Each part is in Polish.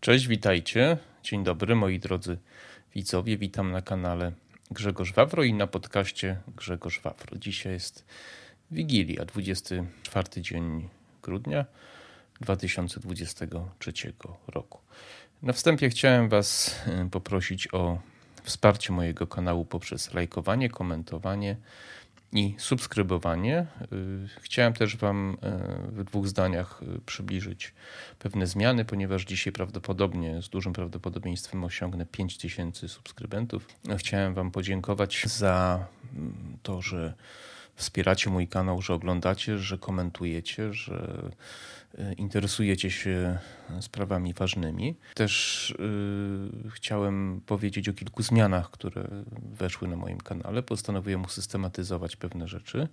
Cześć, witajcie. Dzień dobry, moi drodzy widzowie. Witam na kanale Grzegorz Wawro i na podcaście Grzegorz Wawro. Dzisiaj jest Wigilia, 24 dzień grudnia 2023 roku. Na wstępie chciałem Was e, poprosić o wsparcie mojego kanału poprzez lajkowanie, komentowanie i subskrybowanie. Y, chciałem też Wam y, w dwóch zdaniach y, przybliżyć pewne zmiany, ponieważ dzisiaj prawdopodobnie, z dużym prawdopodobieństwem osiągnę 5000 subskrybentów. Chciałem Wam podziękować za mm, to, że wspieracie mój kanał, że oglądacie, że komentujecie, że e, interesujecie się sprawami ważnymi. Też yy, chciałem powiedzieć o kilku zmianach, które weszły na moim kanale. Postanowiłem usystematyzować pewne rzeczy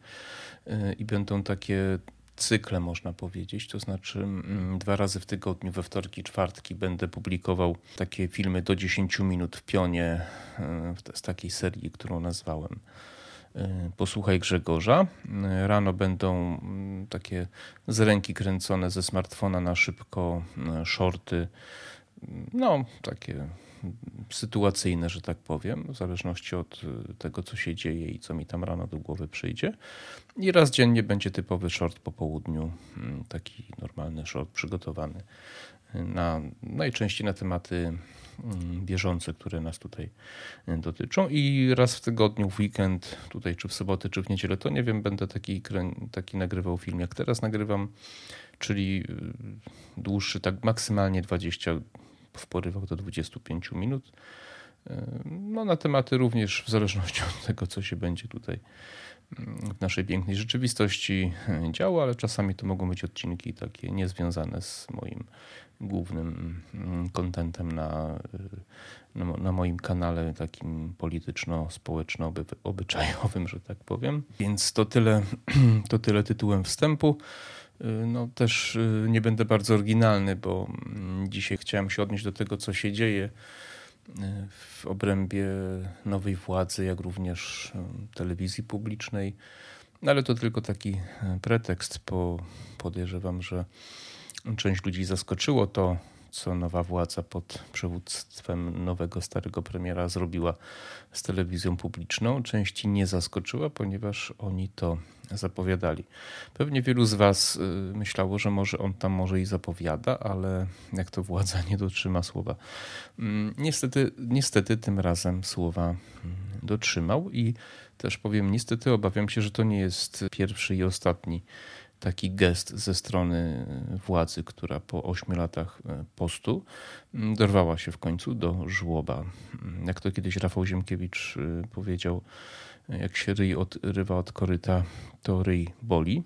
yy, i będą takie cykle, można powiedzieć. To znaczy, mm, dwa razy w tygodniu, we wtorki, czwartki, będę publikował takie filmy do 10 minut w pionie z takiej serii, którą nazwałem posłuchaj Grzegorza. E, rano będą mm, takie z ręki kręcone ze smartfona na szybko e, shorty, no takie sytuacyjne, że tak powiem, w zależności od tego, co się dzieje i co mi tam rano do głowy przyjdzie. I raz dziennie będzie typowy short po południu, mm, taki normalny short przygotowany na, najczęściej na tematy bieżące, które nas tutaj e, dotyczą. I raz w tygodniu, w weekend, tutaj czy w sobotę, czy w niedzielę, to nie wiem, będę taki, taki nagrywał film, jak teraz nagrywam, czyli e, dłuższy, tak maksymalnie 20, w porywach do 25 minut. E, no, na tematy również w zależności od tego, co się będzie tutaj mm, w naszej pięknej rzeczywistości działo, ale czasami to mogą być odcinki takie niezwiązane z moim głównym mm, kontentem na, na, moim kanale takim polityczno-społeczno-obyczajowym, że tak powiem. Więc to tyle, to tyle tytułem wstępu. No też y, nie będę bardzo oryginalny, bo mm, dzisiaj chciałem się odnieść do tego, co się dzieje y, w obrębie nowej władzy, jak również telewizji publicznej. No ale to tylko taki pretekst, bo podejrzewam, że Część ludzi zaskoczyło to, co nowa władza pod przywództwem nowego, starego premiera zrobiła z telewizją publiczną. Części nie zaskoczyła, ponieważ oni to zapowiadali. Pewnie wielu z Was y, myślało, że może on tam może i zapowiada, ale jak to władza nie dotrzyma słowa. Mm, niestety, niestety tym razem słowa mm, dotrzymał i też powiem niestety obawiam się, że to nie jest pierwszy i ostatni taki gest ze strony władzy, która po ośmiu latach e, postu mm, dorwała się w końcu do żłoba. Mm, jak to kiedyś Rafał Ziemkiewicz e, powiedział, jak się ryj odrywa od koryta, to ryj boli.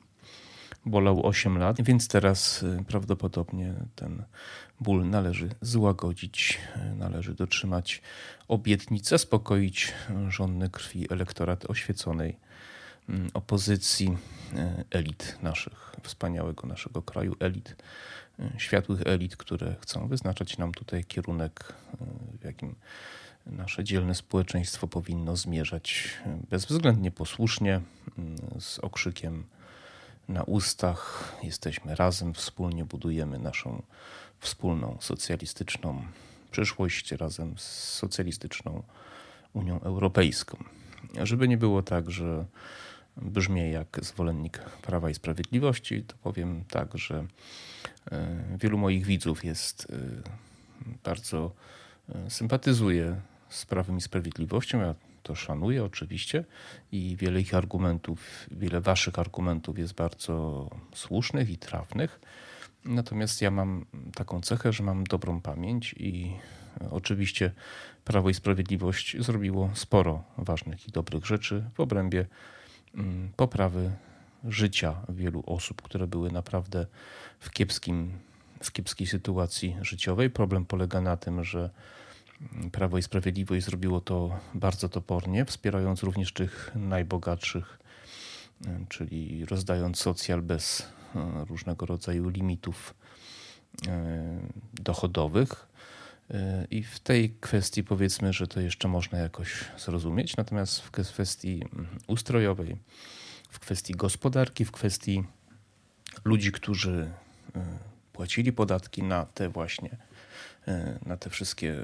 Bolał 8 lat, więc teraz e, prawdopodobnie ten ból należy złagodzić, należy dotrzymać obietnic, zaspokoić żonny krwi elektorat oświeconej opozycji e, elit naszych, wspaniałego naszego kraju, elit, e, światłych elit, które chcą wyznaczać nam tutaj kierunek, e, w jakim nasze dzielne społeczeństwo powinno zmierzać bezwzględnie posłusznie, mm, z okrzykiem na ustach. Jesteśmy razem, wspólnie budujemy naszą wspólną socjalistyczną przyszłość razem z socjalistyczną Unią Europejską. Żeby nie było tak, że brzmię jak zwolennik Prawa i Sprawiedliwości, to powiem tak, że e, wielu moich widzów jest e, bardzo e, sympatyzuje z Prawem i Sprawiedliwością. Ja to szanuję oczywiście i wiele ich argumentów, wiele waszych argumentów jest bardzo słusznych i trafnych. Natomiast ja mam taką cechę, że mam dobrą pamięć i oczywiście Prawo i Sprawiedliwość zrobiło sporo ważnych i dobrych rzeczy w obrębie poprawy życia wielu osób, które były naprawdę w, kiepskim, w kiepskiej sytuacji życiowej. Problem polega na tym, że Prawo i Sprawiedliwość zrobiło to bardzo topornie, wspierając również tych najbogatszych, e, czyli rozdając socjal bez różnego rodzaju limitów dochodowych. I w tej kwestii powiedzmy, że to jeszcze można jakoś zrozumieć, natomiast w kwestii mm, ustrojowej, w kwestii gospodarki, w kwestii ludzi, którzy y, płacili podatki na te właśnie na te wszystkie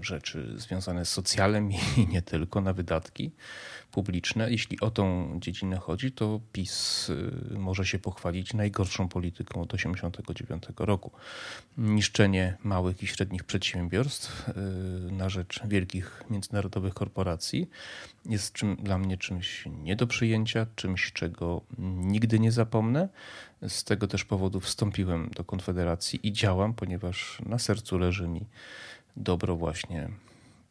rzeczy związane z socjalem i nie tylko, na wydatki publiczne. Jeśli o tą dziedzinę chodzi, to PiS y, może się pochwalić najgorszą polityką od 1989 roku. Niszczenie małych i średnich przedsiębiorstw y, na rzecz wielkich międzynarodowych korporacji jest czym, dla mnie czymś nie do przyjęcia, czymś, czego nigdy nie zapomnę. Z tego też powodu wstąpiłem do Konfederacji i działam, ponieważ na sercu leży mi dobro właśnie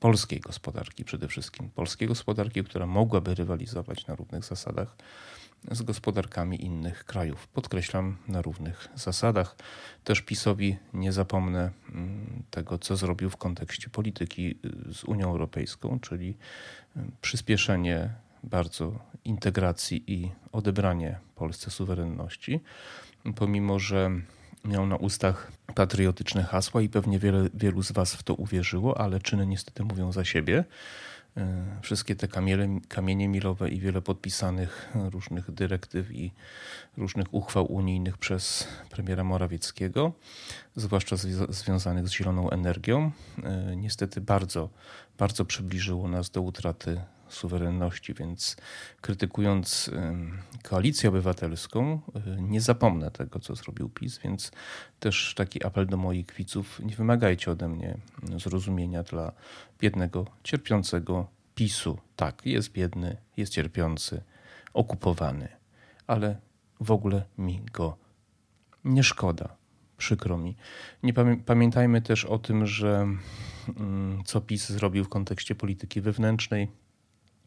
polskiej gospodarki przede wszystkim. Polskiej gospodarki, która mogłaby rywalizować na równych zasadach z gospodarkami innych krajów. Podkreślam, na równych zasadach. Też PiSowi nie zapomnę mm, tego, co zrobił w kontekście polityki y, z Unią Europejską, czyli y, przyspieszenie bardzo integracji i odebranie Polsce suwerenności. Pomimo, że miał na ustach patriotyczne hasła i pewnie wiele, wielu z Was w to uwierzyło, ale czyny niestety mówią za siebie. E, wszystkie te kamienie, kamienie milowe i wiele podpisanych różnych dyrektyw i różnych uchwał unijnych przez premiera Morawieckiego, zwłaszcza związanych z zieloną energią, e, niestety bardzo, bardzo przybliżyło nas do utraty suwerenności, więc krytykując koalicję obywatelską, y, nie zapomnę tego, co zrobił PiS, więc też taki apel do moich widzów, nie wymagajcie ode mnie zrozumienia dla biednego, cierpiącego PiSu. Tak, jest biedny, jest cierpiący, okupowany, ale w ogóle mi go nie szkoda. Przykro mi. Nie pamiętajmy też o tym, że mm, co PiS zrobił w kontekście polityki wewnętrznej,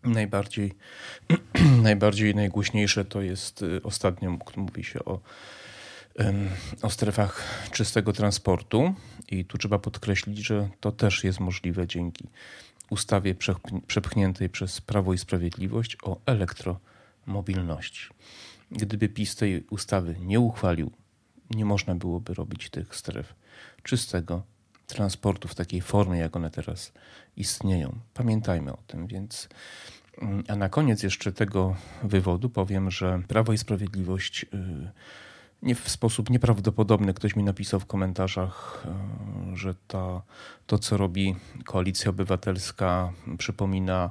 Najbardziej, najbardziej najgłośniejsze to jest y, ostatnio mówi się o, o strefach czystego transportu i tu trzeba podkreślić, że to też jest możliwe dzięki ustawie przepchniętej przez Prawo i Sprawiedliwość o elektromobilności. Gdyby PiS tej ustawy nie uchwalił, nie można byłoby robić tych stref czystego transportu w takiej formie, jak one teraz istnieją. Pamiętajmy o tym, więc. Mm, a na koniec jeszcze tego wywodu powiem, że Prawo i Sprawiedliwość y, nie w sposób nieprawdopodobny ktoś mi napisał w komentarzach, y, że to, co robi Koalicja Obywatelska, przypomina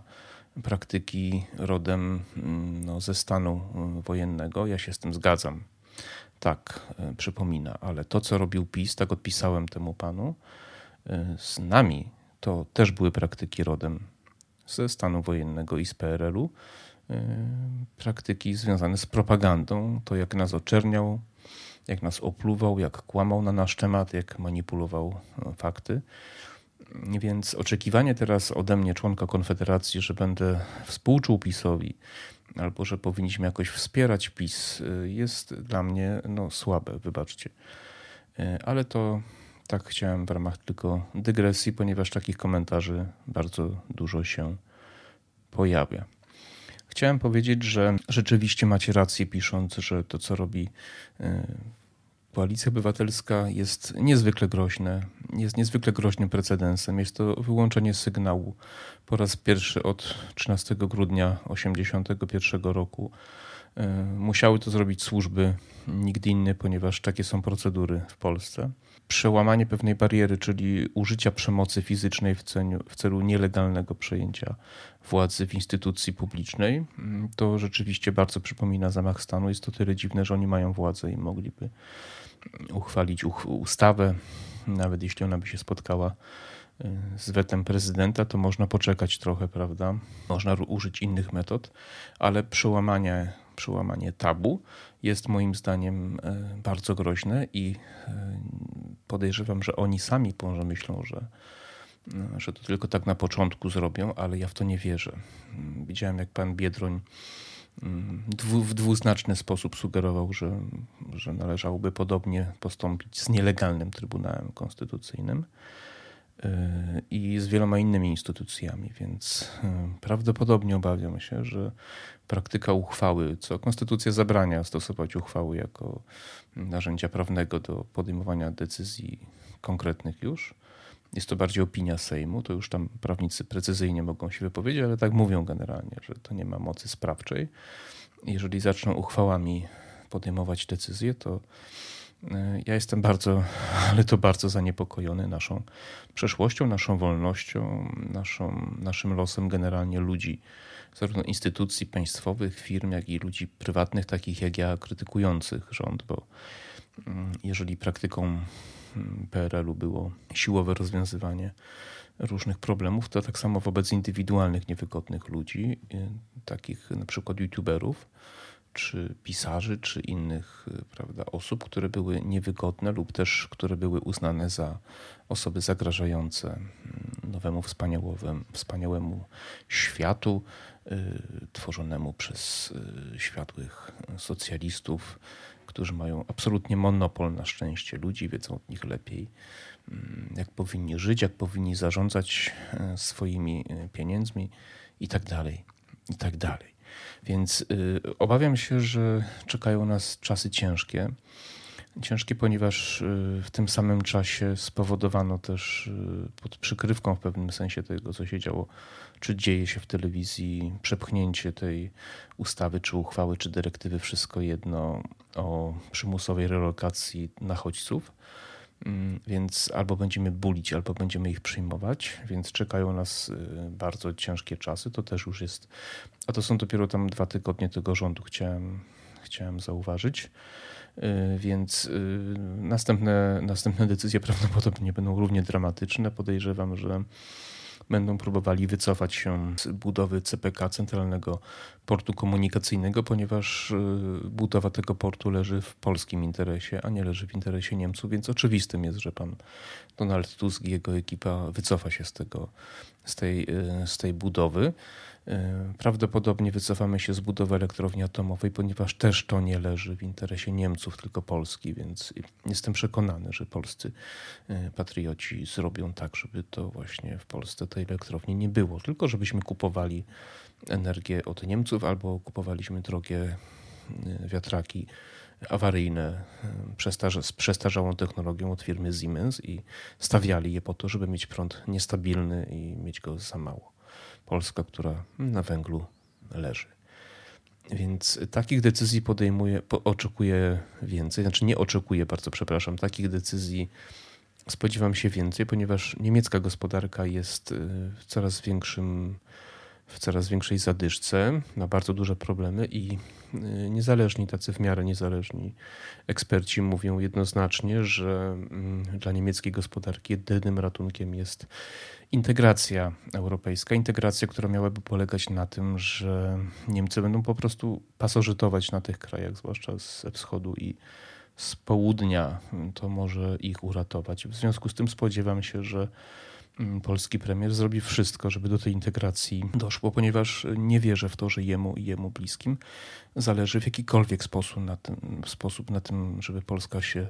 praktyki rodem mm, no, ze stanu y, wojennego. Ja się z tym zgadzam. Tak, przypomina, ale to, co robił PiS, tak odpisałem temu panu, z nami to też były praktyki rodem ze stanu wojennego i z PRL-u. E, praktyki związane z propagandą, to jak nas oczerniał, jak nas opluwał, jak kłamał na nasz temat, jak manipulował e, fakty. Więc oczekiwanie teraz ode mnie, członka Konfederacji, że będę współczuł PiSowi albo że powinniśmy jakoś wspierać PiS, e, jest dla mnie no, słabe, wybaczcie. Ale to tak chciałem w ramach tylko dygresji, ponieważ takich komentarzy bardzo dużo się pojawia. Chciałem powiedzieć, że rzeczywiście macie rację, pisząc, że to, co robi e, Koalicja Obywatelska, jest niezwykle groźne, jest niezwykle groźnym precedensem. Jest to wyłączenie sygnału po raz pierwszy od 13 grudnia 1981 roku. E, musiały to zrobić służby, nigdy inny, ponieważ takie są procedury w Polsce przełamanie pewnej bariery, czyli użycia przemocy fizycznej w celu, w celu nielegalnego przejęcia władzy w instytucji publicznej, mm, to rzeczywiście bardzo przypomina zamach stanu. Jest to tyle dziwne, że oni mają władzę i mogliby uchwalić ustawę, nawet jeśli ona by się spotkała y, z wetem prezydenta, to można poczekać trochę, prawda? Można użyć innych metod, ale przełamanie, przełamanie tabu jest moim zdaniem e, bardzo groźne i e, podejrzewam, że oni sami może myślą, że, no, że to tylko tak na początku zrobią, ale ja w to nie wierzę. Mm, widziałem, jak pan Biedroń mm, w dwuznaczny sposób sugerował, że, że należałoby podobnie postąpić z nielegalnym Trybunałem Konstytucyjnym i z wieloma innymi instytucjami, więc e, prawdopodobnie obawiam się, że praktyka uchwały, co konstytucja zabrania stosować uchwały jako narzędzia prawnego do podejmowania decyzji konkretnych już. Jest to bardziej opinia Sejmu, to już tam prawnicy precyzyjnie mogą się wypowiedzieć, ale tak mówią generalnie, że to nie ma mocy sprawczej. Jeżeli zaczną uchwałami podejmować decyzje, to Ja jestem bardzo, ale to bardzo zaniepokojony naszą przeszłością, naszą wolnością, naszą, naszym losem generalnie ludzi, zarówno instytucji państwowych, firm, jak i ludzi prywatnych, takich jak ja, krytykujących rząd, bo mm, jeżeli praktyką mm, PRL-u było siłowe rozwiązywanie różnych problemów, to tak samo wobec indywidualnych, niewygodnych ludzi, y, takich na przykład youtuberów, czy pisarzy, czy innych y, prawda, osób, które były niewygodne lub też które były uznane za osoby zagrażające mm, nowemu wspaniałemu, światu, y, tworzonemu przez y, światłych socjalistów, którzy mają absolutnie monopol na szczęście ludzi, wiedzą od nich lepiej, mm, jak powinni żyć, jak powinni zarządzać swoimi pieniędzmi i tak dalej, i tak dalej. Więc y, obawiam się, że czekają nas czasy ciężkie. Ciężkie, ponieważ y, w tym samym czasie spowodowano też y, pod przykrywką w pewnym sensie tego, co się działo, czy dzieje się w telewizji, przepchnięcie tej ustawy, czy uchwały, czy dyrektywy, wszystko jedno o przymusowej relokacji nachodźców więc albo będziemy bulić, albo będziemy ich przyjmować, więc czekają nas y, bardzo ciężkie czasy. To też już jest, a to są dopiero tam dwa tygodnie tego rządu, chciałem, chciałem zauważyć. Y, więc y, następne, następne decyzje prawdopodobnie będą równie dramatyczne. Podejrzewam, że będą próbowali wycofać się z budowy CPK, Centralnego Portu Komunikacyjnego, ponieważ y, budowa tego portu leży w polskim interesie, a nie leży w interesie Niemców, więc oczywistym jest, że pan Donald Tusk i jego ekipa wycofa się z, tego, z, tej, y, z tej budowy. E, prawdopodobnie wycofamy się z budowy elektrowni atomowej, ponieważ też to nie leży w interesie Niemców, tylko Polski, więc jestem przekonany, że polscy e, patrioci zrobią tak, żeby to właśnie w Polsce tej elektrowni nie było, tylko żebyśmy kupowali energię od Niemców albo kupowaliśmy drogie e, wiatraki awaryjne z przestarzałą technologią od firmy Siemens i stawiali je po to, żeby mieć prąd niestabilny i mieć go za mało. Polska, która na węglu leży. Więc takich decyzji podejmuje, oczekuje więcej, znaczy nie oczekuję, bardzo przepraszam, takich decyzji spodziewam się więcej, ponieważ niemiecka gospodarka jest y, w coraz większym, w coraz większej zadyszce, ma bardzo duże problemy i y, niezależni, tacy w miarę niezależni eksperci mówią jednoznacznie, że mm, dla niemieckiej gospodarki jedynym ratunkiem jest integracja europejska, integracja, która miałaby polegać na tym, że Niemcy będą po prostu pasożytować na tych krajach, zwłaszcza ze wschodu i z południa. To może ich uratować. W związku z tym spodziewam się, że polski premier zrobi wszystko, żeby do tej integracji doszło, ponieważ nie wierzę w to, że jemu i jemu bliskim zależy w jakikolwiek sposób na tym, sposób na tym żeby Polska się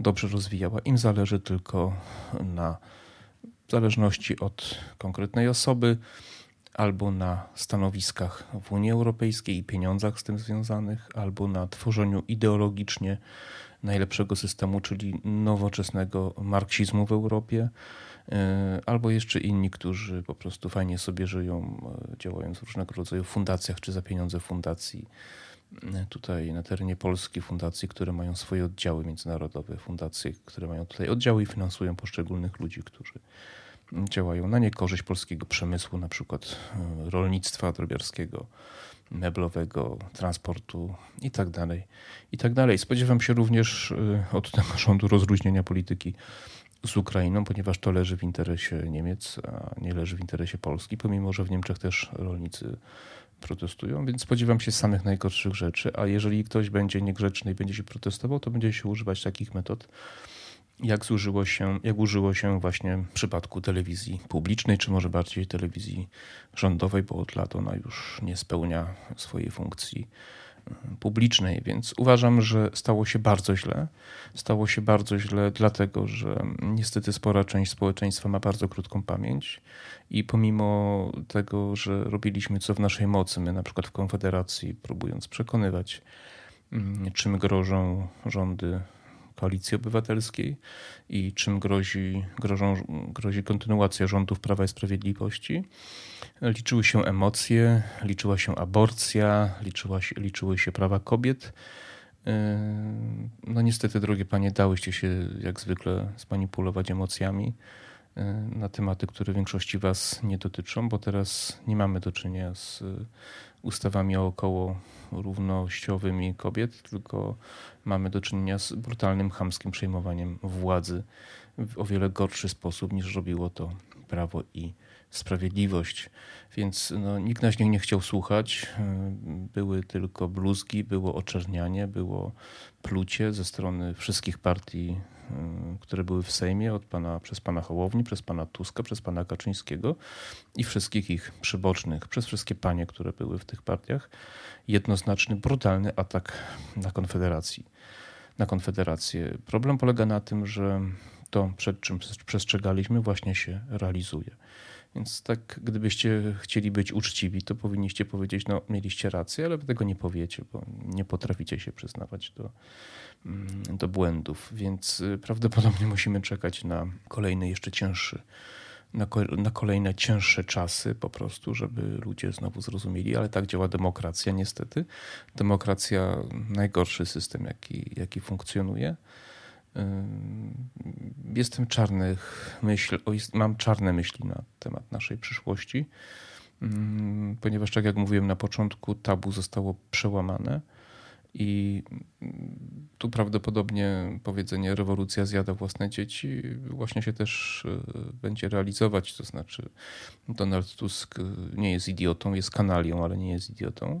dobrze rozwijała. Im zależy tylko na w zależności od konkretnej osoby, albo na stanowiskach w Unii Europejskiej i pieniądzach z tym związanych, albo na tworzeniu ideologicznie najlepszego systemu, czyli nowoczesnego marksizmu w Europie, albo jeszcze inni, którzy po prostu fajnie sobie żyją, e, działając w różnego rodzaju fundacjach czy za pieniądze fundacji. E, tutaj na terenie Polski fundacji, które mają swoje oddziały międzynarodowe, fundacje, które mają tutaj oddziały i finansują poszczególnych ludzi, którzy działają na niekorzyść polskiego przemysłu, na przykład e, rolnictwa drobiarskiego, meblowego, transportu itd. Tak itd. Tak Spodziewam się również e, od tego rządu rozluźnienia polityki z Ukrainą, ponieważ to leży w interesie Niemiec, a nie leży w interesie Polski, pomimo że w Niemczech też rolnicy protestują, więc spodziewam się samych najgorszych rzeczy, a jeżeli ktoś będzie niegrzeczny i będzie się protestował, to będzie się używać takich metod, jak zużyło się, jak użyło się właśnie w przypadku telewizji publicznej, czy może bardziej telewizji rządowej, bo od lat ona już nie spełnia swojej funkcji publicznej, więc uważam, że stało się bardzo źle. Stało się bardzo źle, dlatego że niestety spora część społeczeństwa ma bardzo krótką pamięć i pomimo tego, że robiliśmy co w naszej mocy, my na przykład w Konfederacji, próbując przekonywać, mm, czym grożą rządy Koalicji Obywatelskiej i czym grozi, grożą, grozi kontynuacja rządów Prawa i Sprawiedliwości. Liczyły się emocje, liczyła się aborcja, liczyła się, liczyły się prawa kobiet, No niestety, drogie panie, dałyście się jak zwykle zmanipulować emocjami na tematy, które większości was nie dotyczą, bo teraz nie mamy do czynienia z ustawami około równościowymi kobiet, tylko mamy do czynienia z brutalnym, chamskim przejmowaniem władzy w o wiele gorszy sposób niż robiło to Prawo i Sprawiedliwość. Więc no, nikt nas nie, nie chciał słuchać. Były tylko bluzgi, było oczernianie, było plucie ze strony wszystkich partii, które były w Sejmie, od pana, przez pana Hołowni, przez pana Tuska, przez pana Kaczyńskiego i wszystkich ich przybocznych, przez wszystkie panie, które były w tych partiach. Jednoznaczny, brutalny atak na Konfederacji. Na Konfederację. Problem polega na tym, że to, przed czym przestrzegaliśmy, właśnie się realizuje. Więc tak, gdybyście chcieli być uczciwi, to powinniście powiedzieć, no mieliście rację, ale tego nie powiecie, bo nie potraficie się przyznawać do, mm, do błędów. Więc y, prawdopodobnie musimy czekać na kolejny, jeszcze cięższy, na kolejne cięższe czasy po prostu, żeby ludzie znowu zrozumieli, ale tak działa demokracja niestety. Demokracja, najgorszy system, jaki, jaki funkcjonuje. Jestem czarnych myśl, mam czarne myśli na temat naszej przyszłości, ponieważ tak jak mówiłem na początku, tabu zostało przełamane i tu prawdopodobnie powiedzenie rewolucja zjada własne dzieci właśnie się też e, będzie realizować. To znaczy, Donald Tusk nie jest idiotą, jest kanalią, ale nie jest idiotą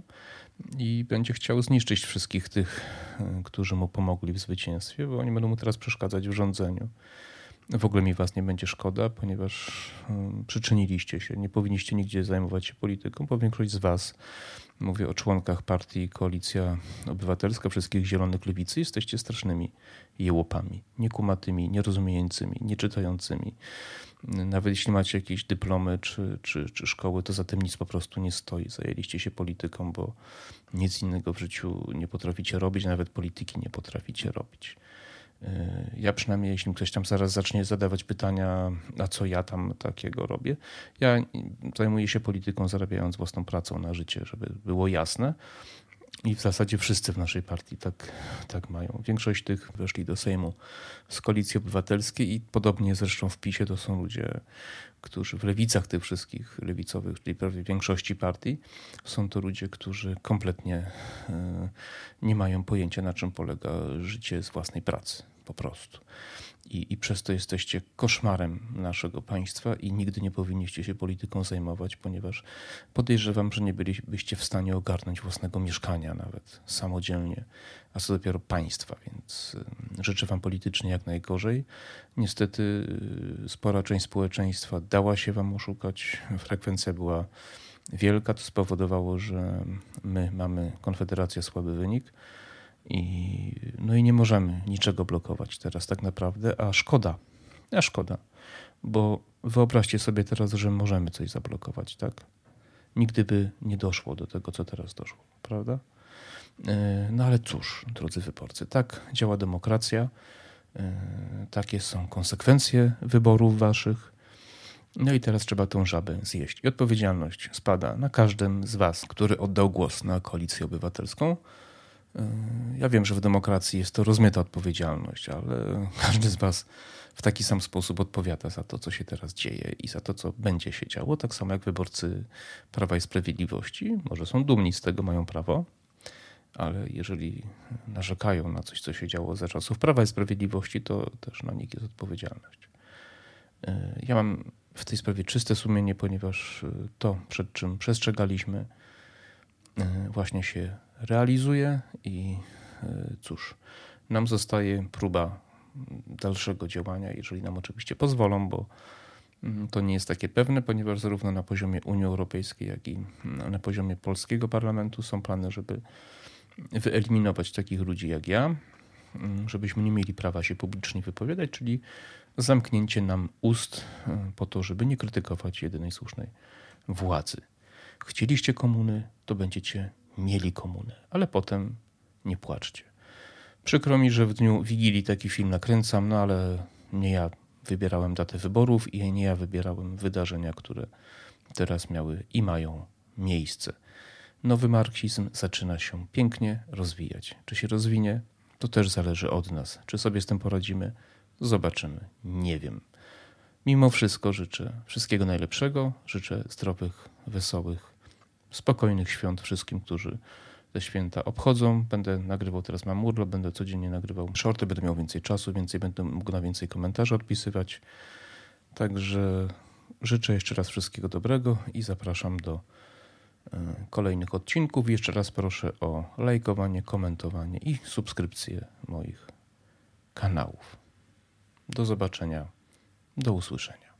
i będzie chciał zniszczyć wszystkich tych, e, którzy mu pomogli w zwycięstwie, bo oni będą mu teraz przeszkadzać w rządzeniu. W ogóle mi was nie będzie szkoda, ponieważ e, przyczyniliście się. Nie powinniście nigdzie zajmować się polityką, bo większość z was, mówię o członkach partii Koalicja Obywatelska, wszystkich zielonych lewicy, jesteście strasznymi jełopami, niekumatymi, nierozumiejącymi, nieczytającymi. Nawet jeśli macie jakieś dyplomy czy, czy, czy szkoły, to za tym nic po prostu nie stoi. Zajęliście się polityką, bo nic innego w życiu nie potraficie robić, nawet polityki nie potraficie robić. Ja przynajmniej, jeśli ktoś tam zaraz zacznie zadawać pytania, a co ja tam takiego robię, ja zajmuję się polityką, zarabiając własną pracą na życie, żeby było jasne. I w zasadzie wszyscy w naszej partii tak, tak mają. Większość tych weszli do Sejmu z koalicji obywatelskiej i podobnie zresztą w PiSie to są ludzie, którzy w lewicach tych wszystkich lewicowych, czyli prawie większości partii, są to ludzie, którzy kompletnie e, nie mają pojęcia, na czym polega życie z własnej pracy. Po prostu i, i przez to jesteście koszmarem naszego państwa i nigdy nie powinniście się polityką zajmować, ponieważ podejrzewam, że nie bylibyście w stanie ogarnąć własnego mieszkania nawet samodzielnie, a co dopiero państwa, więc y, życzę wam politycznie jak najgorzej. Niestety y, spora część społeczeństwa dała się wam oszukać, frekwencja była wielka, to spowodowało, że my mamy Konfederacja słaby wynik. I, no i nie możemy niczego blokować teraz tak naprawdę, a szkoda, a szkoda, bo wyobraźcie sobie teraz, że możemy coś zablokować, tak? Nigdy by nie doszło do tego, co teraz doszło, prawda? E, no ale cóż, drodzy wyborcy, tak działa demokracja, e, takie są konsekwencje wyborów waszych. No i teraz trzeba tą żabę zjeść. I odpowiedzialność spada na każdym z was, który oddał głos na koalicję obywatelską. E, ja wiem, że w demokracji jest to rozmyta odpowiedzialność, ale każdy z Was w taki sam sposób odpowiada za to, co się teraz dzieje i za to, co będzie się działo. Tak samo jak wyborcy Prawa i Sprawiedliwości. Może są dumni z tego, mają prawo, ale jeżeli narzekają na coś, co się działo za czasów Prawa i Sprawiedliwości, to też na nich jest odpowiedzialność. E, ja mam w tej sprawie czyste sumienie, ponieważ to, przed czym przestrzegaliśmy, e, właśnie się realizuje i e, cóż, nam zostaje próba dalszego działania, jeżeli nam oczywiście pozwolą, bo mm, to nie jest takie pewne, ponieważ zarówno na poziomie Unii Europejskiej, jak i mm, na poziomie polskiego parlamentu są plany, żeby wyeliminować takich ludzi jak ja, mm, żebyśmy nie mieli prawa się publicznie wypowiadać, czyli zamknięcie nam ust e, po to, żeby nie krytykować jedynej słusznej władzy. Chcieliście komuny, to będziecie mieli komunę, ale potem nie płaczcie. Przykro mi, że w dniu Wigilii taki film nakręcam, no ale nie ja wybierałem datę wyborów i nie ja wybierałem wydarzenia, które teraz miały i mają miejsce. nowy marksizm zaczyna się pięknie rozwijać. Czy się rozwinie, to też zależy od nas. Czy sobie z tym poradzimy, zobaczymy. Nie wiem. Mimo wszystko życzę wszystkiego najlepszego, życzę zdrowych, wesołych, spokojnych świąt wszystkim, którzy te święta obchodzą. Będę nagrywał teraz mam urlop, będę codziennie nagrywał shorty, będę miał więcej czasu, więcej będę mógł na więcej komentarzy odpisywać. Także życzę jeszcze raz wszystkiego dobrego i zapraszam do e, kolejnych odcinków. Jeszcze raz proszę o lajkowanie, komentowanie i subskrypcję moich kanałów. Do zobaczenia, do usłyszenia.